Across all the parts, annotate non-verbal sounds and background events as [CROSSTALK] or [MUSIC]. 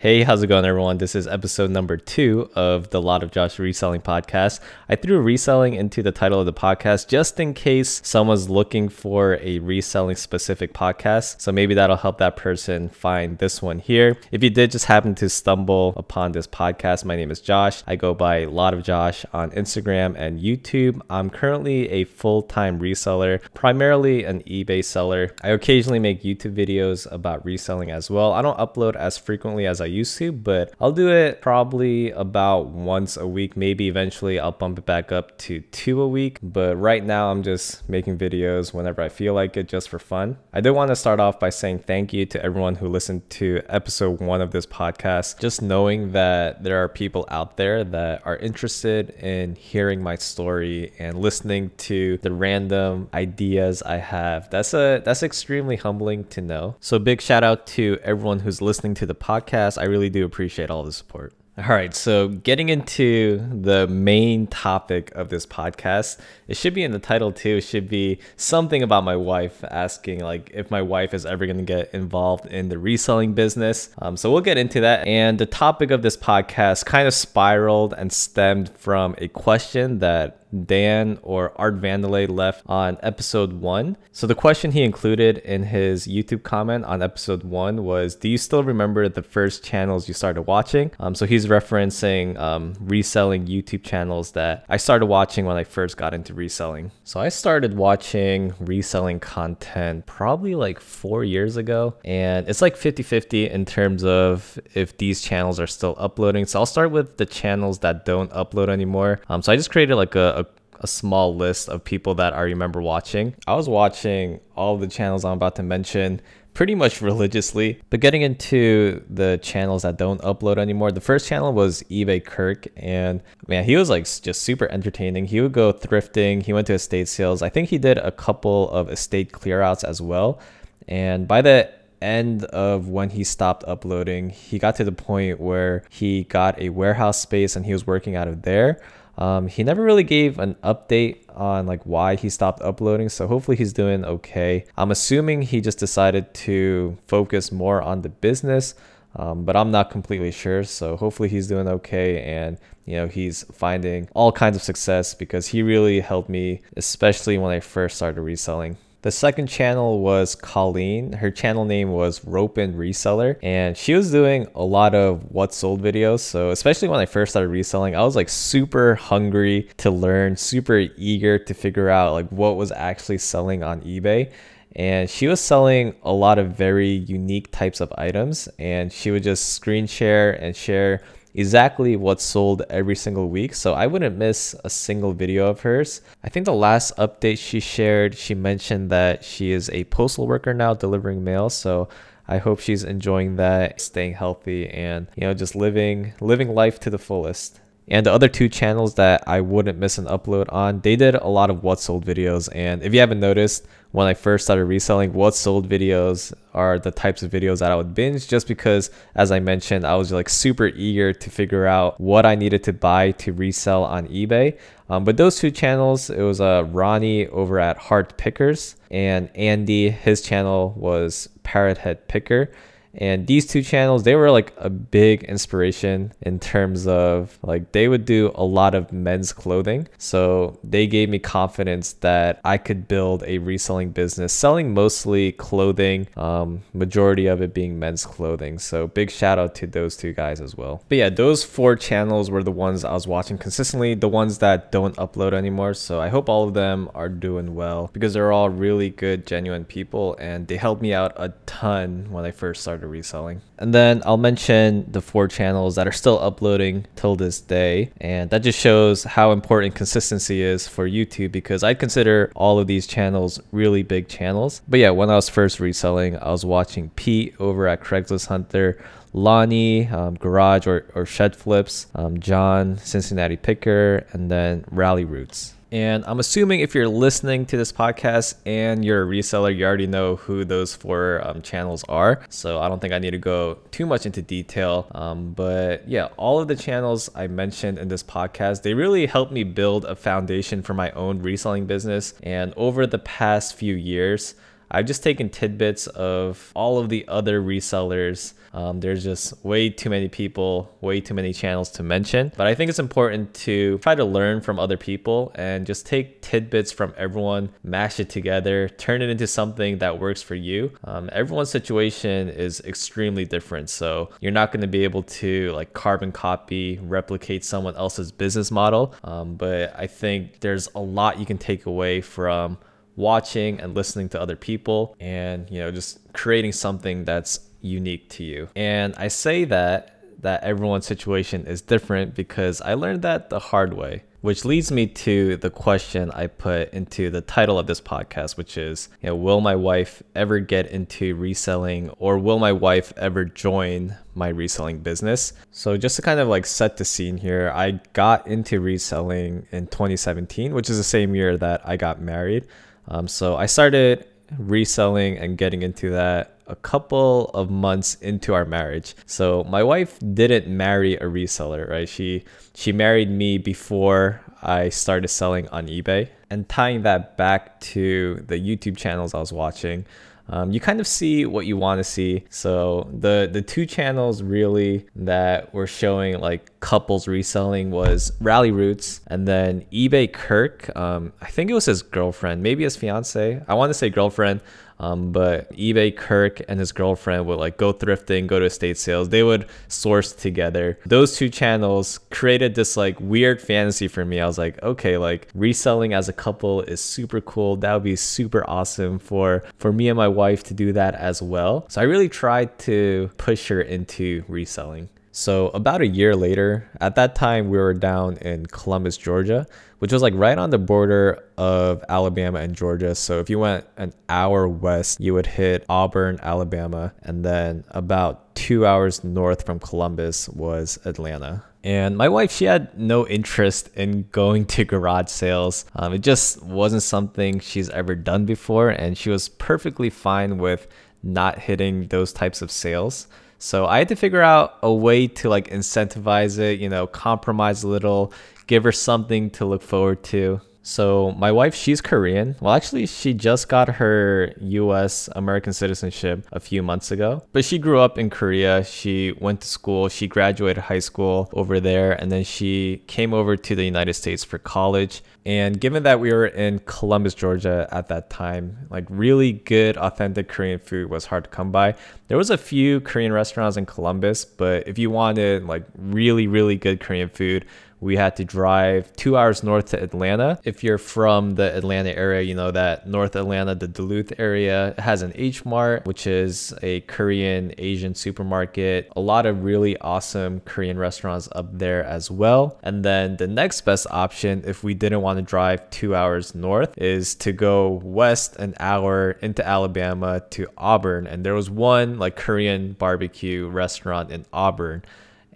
Hey, how's it going, everyone? This is episode number two of the Lot of Josh Reselling podcast. I threw reselling into the title of the podcast just in case someone's looking for a reselling specific podcast. So maybe that'll help that person find this one here. If you did just happen to stumble upon this podcast, my name is Josh. I go by Lot of Josh on Instagram and YouTube. I'm currently a full time reseller, primarily an eBay seller. I occasionally make YouTube videos about reselling as well. I don't upload as frequently as I used to, but I'll do it probably about once a week. Maybe eventually I'll bump it back up to two a week. But right now I'm just making videos whenever I feel like it just for fun. I do want to start off by saying thank you to everyone who listened to episode one of this podcast. Just knowing that there are people out there that are interested in hearing my story and listening to the random ideas I have. That's a that's extremely humbling to know. So big shout out to everyone who's listening to the podcast. I really do appreciate all the support. All right, so getting into the main topic of this podcast, it should be in the title too. It should be something about my wife, asking like if my wife is ever going to get involved in the reselling business. Um, so we'll get into that. And the topic of this podcast kind of spiraled and stemmed from a question that Dan or Art Vandelay left on episode one. So the question he included in his YouTube comment on episode one was, "Do you still remember the first channels you started watching?" Um, so he's referencing um, reselling YouTube channels that I started watching when I first got into reselling. So I started watching reselling content probably like four years ago, and it's like 50-50 in terms of if these channels are still uploading. So I'll start with the channels that don't upload anymore. Um, so I just created like a, a a small list of people that I remember watching. I was watching all the channels I'm about to mention pretty much [LAUGHS] religiously. But getting into the channels that don't upload anymore, the first channel was eBay Kirk, and man, he was like just super entertaining. He would go thrifting, he went to estate sales. I think he did a couple of estate clearouts as well. And by the end of when he stopped uploading, he got to the point where he got a warehouse space and he was working out of there. Um, he never really gave an update on like why he stopped uploading, so hopefully he's doing okay. I'm assuming he just decided to focus more on the business, um, but I'm not completely sure. So hopefully he's doing okay and you know he's finding all kinds of success because he really helped me, especially when I first started reselling. The second channel was Colleen. Her channel name was Rope and Reseller, and she was doing a lot of what sold videos. So, especially when I first started reselling, I was like super hungry to learn, super eager to figure out like what was actually selling on eBay and she was selling a lot of very unique types of items and she would just screen share and share exactly what's sold every single week. So I wouldn't miss a single video of hers. I think the last update she shared, she mentioned that she is a postal worker now delivering mail. So I hope she's enjoying that, staying healthy and, you know, just living living life to the fullest. And the other two channels that I wouldn't miss an upload on, they did a lot of what sold videos. And if you haven't noticed, when I first started reselling, what sold videos are the types of videos that I would binge just because, as I mentioned, I was like super eager to figure out what I needed to buy to resell on eBay. Um, but those two channels, it was uh, Ronnie over at Heart Pickers and Andy, his channel was Parrot Head Picker. And these two channels, they were like a big inspiration in terms of like they would do a lot of men's clothing. So they gave me confidence that I could build a reselling business selling mostly clothing, um, majority of it being men's clothing. So big shout out to those two guys as well. But yeah, those four channels were the ones I was watching consistently, the ones that don't upload anymore. So I hope all of them are doing well because they're all really good, genuine people and they helped me out a ton when I first started started reselling. And then I'll mention the four channels that are still uploading till this day. And that just shows how important consistency is for YouTube because I consider all of these channels really big channels. But yeah, when I was first reselling, I was watching Pete over at Craigslist Hunter. Lonnie, um, Garage or, or Shed Flips, um, John, Cincinnati Picker, and then Ralli Roots. And I'm assuming if you're listening to this podcast and you're a reseller, you already know who those four um, channels are. So I don't think I need to go too much into detail. Um, but yeah, all of the channels I mentioned in this podcast, they really helped me build a foundation for my own reselling business. And over the past few years, I've just taken tidbits of all of the other resellers. Um, there's just way too many people, way too many channels to mention. But I think it's important to try to learn from other people and just take tidbits from everyone, mash it together, turn it into something that works for you. Um, everyone's situation is extremely different. So you're not going to be able to like carbon copy, replicate someone else's business model. Um, but I think there's a lot you can take away from watching and listening to other people and you know just creating something that's unique to you and i say that that everyone's situation is different because i learned that the hard way which leads me to the question I put into the title of this podcast, which is, you know, will my wife ever get into reselling or will my wife ever join my reselling business? So just to kind of like set the scene here, I got into reselling in 2017, which is the same year that I got married. Um, so I started reselling and getting into that a couple of months into our marriage. So my wife didn't marry a reseller, right? She she married me before I started selling on eBay. And tying that back to the YouTube channels I was watching, um, you kind of see what you want to see. So the the two channels really that were showing like couples reselling was Ralli Roots and then eBay Kirk. Um, I think it was his girlfriend, maybe his fiance. I want to say girlfriend. Um, but eBay Kirk and his girlfriend would like go thrifting, go to estate sales. They would source together. Those two channels created this like weird fantasy for me. I was like, okay, like reselling as a couple is super cool. That would be super awesome for for me and my wife to do that as well. So I really tried to push her into reselling. So about a year later, at that time we were down in Columbus, Georgia, which was like right on the border of Alabama and Georgia. So if you went an hour west, you would hit Auburn, Alabama, and then about 2 hours north from Columbus was Atlanta. And my wife, she had no interest in going to garage sales. Um, it just wasn't something she's ever done before, and she was perfectly fine with not hitting those types of sales. So I had to figure out a way to like incentivize it, you know, compromise a little, give her something to look forward to. So my wife, she's Korean. Well, actually, she just got her U.S. American citizenship a few months ago. But she grew up in Korea. She went to school. She graduated high school over there, and then she came over to the United States for college. And given that we were in Columbus, Georgia at that time, like really good, authentic Korean food was hard to come by. There was a few Korean restaurants in Columbus, but if you wanted like really, really good Korean food, we had to drive two hours north to Atlanta. If you're from the Atlanta area, you know that North Atlanta, the Duluth area, has an H Mart, which is a Korean Asian supermarket. A lot of really awesome Korean restaurants up there as well. And then the next best option, if we didn't want to drive two hours north, is to go west an hour into Alabama to Auburn. And there was one like Korean barbecue restaurant in Auburn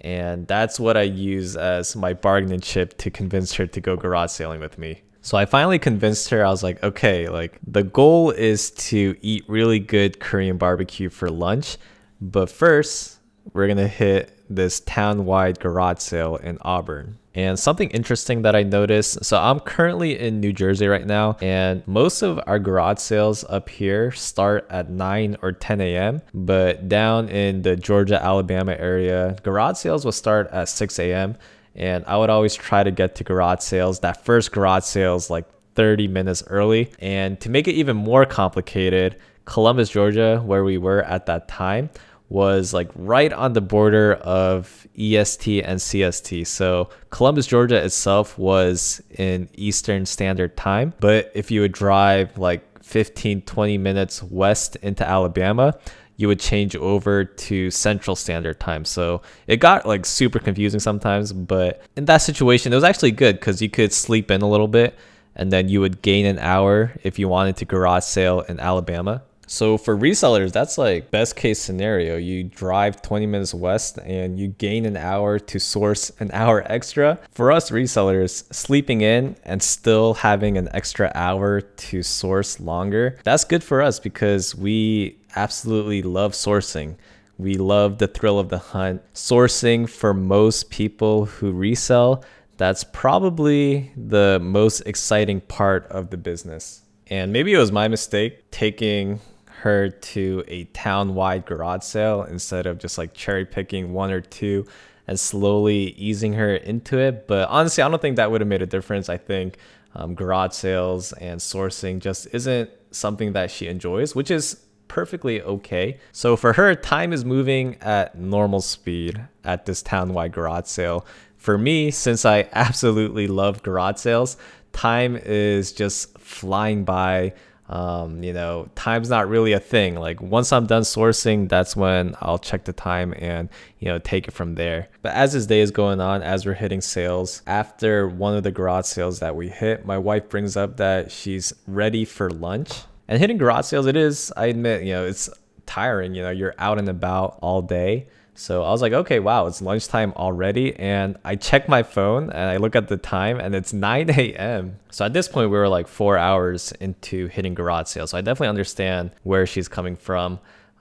and that's what I use as my bargaining chip to convince her to go garage sailing with me. So I finally convinced her. I was like, okay, like the goal is to eat really good Korean barbecue for lunch, but first we're gonna hit this town-wide garage sale in Auburn. And something interesting that I noticed so I'm currently in New Jersey right now, and most of our garage sales up here start at 9 or 10 a.m. But down in the Georgia, Alabama area, garage sales will start at 6 a.m. And I would always try to get to garage sales, that first garage sales, like 30 minutes early. And to make it even more complicated, Columbus, Georgia, where we were at that time, was like right on the border of EST and CST. So Columbus, Georgia itself was in Eastern Standard Time. But if you would drive like 15, 20 minutes west into Alabama, you would change over to Central Standard Time. So it got like super confusing sometimes. But in that situation, it was actually good because you could sleep in a little bit and then you would gain an hour if you wanted to garage sale in Alabama. So for resellers, that's like best case scenario. You drive 20 minutes west and you gain an hour to source an hour extra. For us resellers, sleeping in and still having an extra hour to source longer, that's good for us because we absolutely love sourcing. We love the thrill of the hunt. Sourcing for most people who resell, that's probably the most exciting part of the business. And maybe it was my mistake taking her to a town wide garage sale instead of just like cherry picking one or two and slowly easing her into it. But honestly, I don't think that would have made a difference. I think um, garage sales and sourcing just isn't something that she enjoys, which is perfectly okay. So for her, time is moving at normal speed at this town-wide garage sale. For me, since I [LAUGHS] absolutely love garage sales, time is just flying by um, you know, time's not really a thing. Like once I'm done sourcing, that's when I'll check the time and, you know, take it from there. But as this day is going on, as we're hitting sales, after one of the garage sales that we hit, my wife brings up that she's ready for lunch. And hitting garage sales, it is, I admit, you know, it's tiring. You know, you're out and about all day. So I was like, okay, wow, it's lunchtime already. And I check my phone and I look at the time and it's 9 [LAUGHS] a.m. So at this point, we were like four hours into hitting garage sale. So I definitely understand where she's coming from.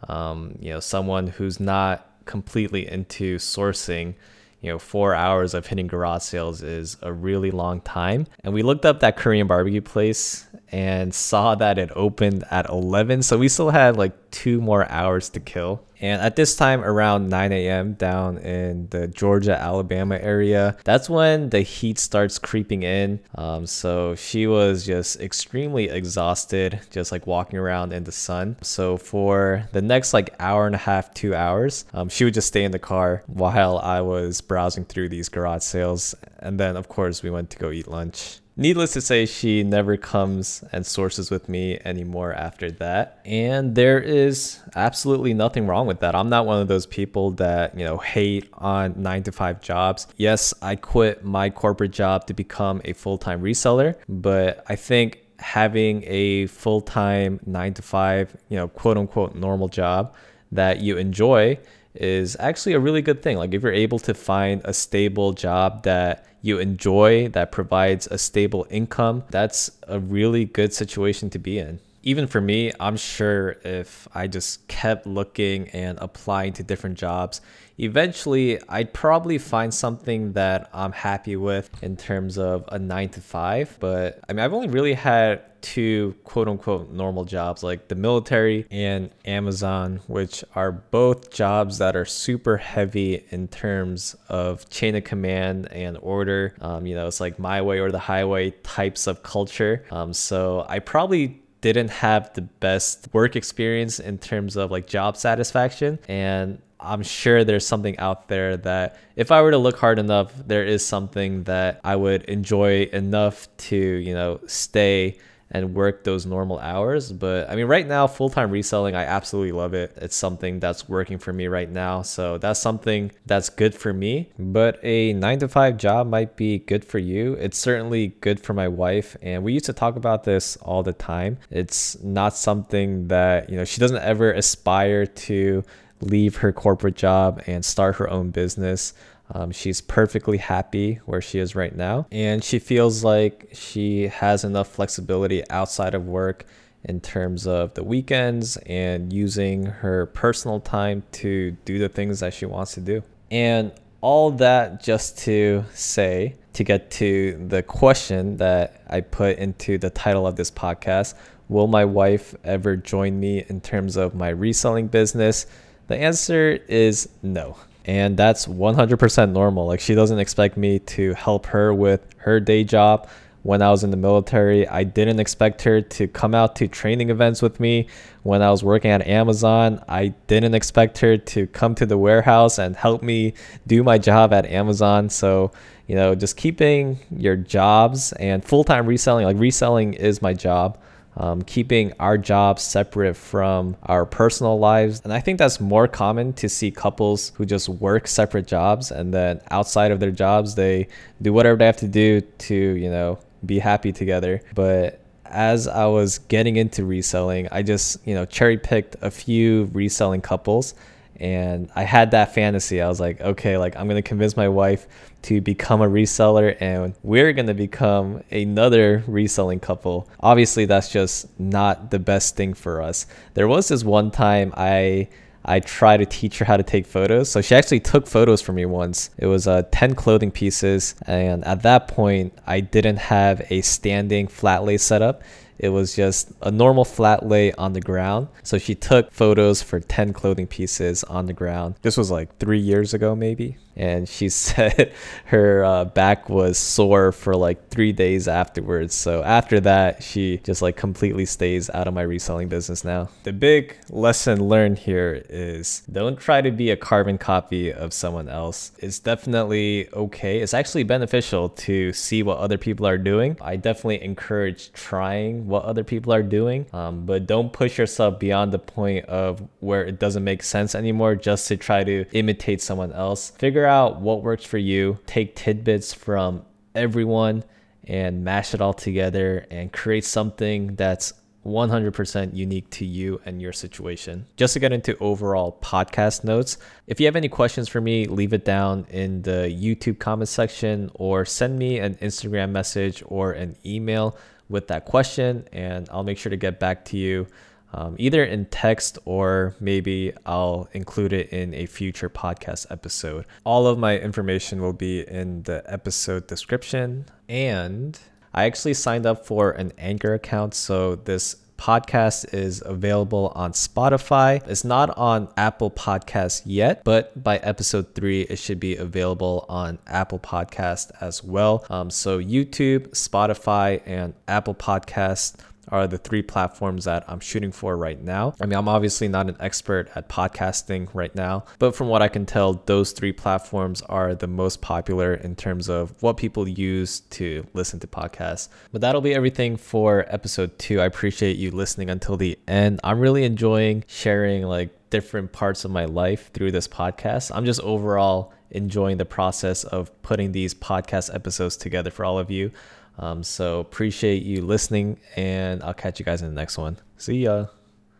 Um, you know, someone who's not completely into sourcing you know, four hours of hitting garage sales is a really long time. And we looked up that Korean barbecue place and saw that it opened at 11. So we still had like two more hours to kill. And at this time, around 9 a.m., down in the Georgia, Alabama area, that's when the heat starts creeping in. Um, so she was just extremely exhausted, just like walking around in the sun. So for the next like hour and a half, two hours, um, she would just stay in the car while I was browsing through these garage sales. And then, of course, we went to go eat lunch. Needless to say, she never comes and sources with me anymore after that. And there is absolutely nothing wrong with that. I'm not one of those people that, you know, hate on nine to five jobs. Yes, I quit my corporate job to become a full time reseller, but I think having a full time nine to five, you know, quote unquote normal job that you enjoy is actually a really good thing. Like if you're able to find a stable job that you enjoy, that provides a stable income, that's a really good situation to be in. Even for me, I'm sure if I just kept looking and applying to different jobs, eventually I'd probably find something that I'm happy with in terms of a nine to five. But I mean, I've only really had two quote unquote normal jobs like the military and Amazon, which are both jobs that are super heavy in terms of chain of command and order. Um, you know, it's like my way or the highway types of culture. Um, so I probably didn't have the best work experience in terms of like job satisfaction. And I'm sure there's something out there that if I were to look hard enough, there is something that I would enjoy enough to, you know, stay and work those normal hours. But I mean, right now, full time reselling, I absolutely love it. It's something that's working for me right now. So that's something that's good for me. But a nine to five job might be good for you. It's certainly good for my wife. And we used to talk about this all the time. It's not something that, you know, she doesn't ever aspire to leave her corporate job and start her own business. Um, she's perfectly happy where she is right now, and she feels like she has enough flexibility outside of work in terms of the weekends and using her personal time to do the things that she wants to do. And all that just to say, to get to the question that I put into the title of this podcast Will my wife ever join me in terms of my reselling business? The answer is no. And that's 100% normal. Like, she doesn't expect me to help her with her day job. When I was in the military, I didn't expect her to come out to training events with me. When I was working at Amazon, I didn't expect her to come to the warehouse and help me do my job at Amazon. So, you know, just keeping your jobs and full time reselling, like, reselling is my job um, keeping our jobs separate from our personal lives. And I think that's more common to see couples who just work separate jobs and then outside of their jobs, they do whatever they have to do to, you know, be happy together. But as I was getting into reselling, I just, you know, cherry picked a few reselling couples and I had that fantasy. I was like, okay, like I'm gonna convince my wife to become a reseller, and we're gonna become another reselling couple. Obviously, that's just not the best thing for us. There was this one time I I tried to teach her how to take photos. So she actually took photos for me once. It was uh, 10 clothing pieces. And at that point, I didn't have a standing flat lay setup It was just a normal flat lay on the ground. So she took photos for 10 clothing pieces on the ground. This was like three years ago, maybe and she [LAUGHS] said her uh, back was sore for like three days afterwards. So after that, she just like completely stays out of my reselling business now. The big lesson learned here is don't try to be a carbon copy of someone else. It's definitely okay. It's actually beneficial to see what other people are doing. I definitely encourage trying what other people are doing, um, but don't push yourself beyond the point of where it doesn't make sense anymore just to try to imitate someone else. Figure out what works for you, take tidbits from everyone and mash it all together and create something that's 100% unique to you and your situation. Just to get into overall podcast notes, if you have any questions for me, leave it down in the YouTube comment section or send me an Instagram message or an email with that question, and I'll make sure to get back to you um, either in text or maybe I'll include it in a future podcast episode. All of my information will be in the episode description. And I actually signed up for an Anchor account. So this podcast is available on Spotify. It's not on Apple Podcasts yet, but by episode three, it should be available on Apple Podcast as well. Um, so YouTube, Spotify, and Apple Podcast are the three platforms that I'm shooting for right now. I mean, I'm obviously not an expert at podcasting right now, but from what I can tell, those three platforms are the most popular in terms of what people use to listen to podcasts. But that'll be everything for episode two. I appreciate you listening until the end. I'm really enjoying sharing like different parts of my life through this podcast. I'm just overall enjoying the process of putting these podcast episodes together for all of you. Um, so appreciate you listening, and I'll catch you guys in the next one. See ya.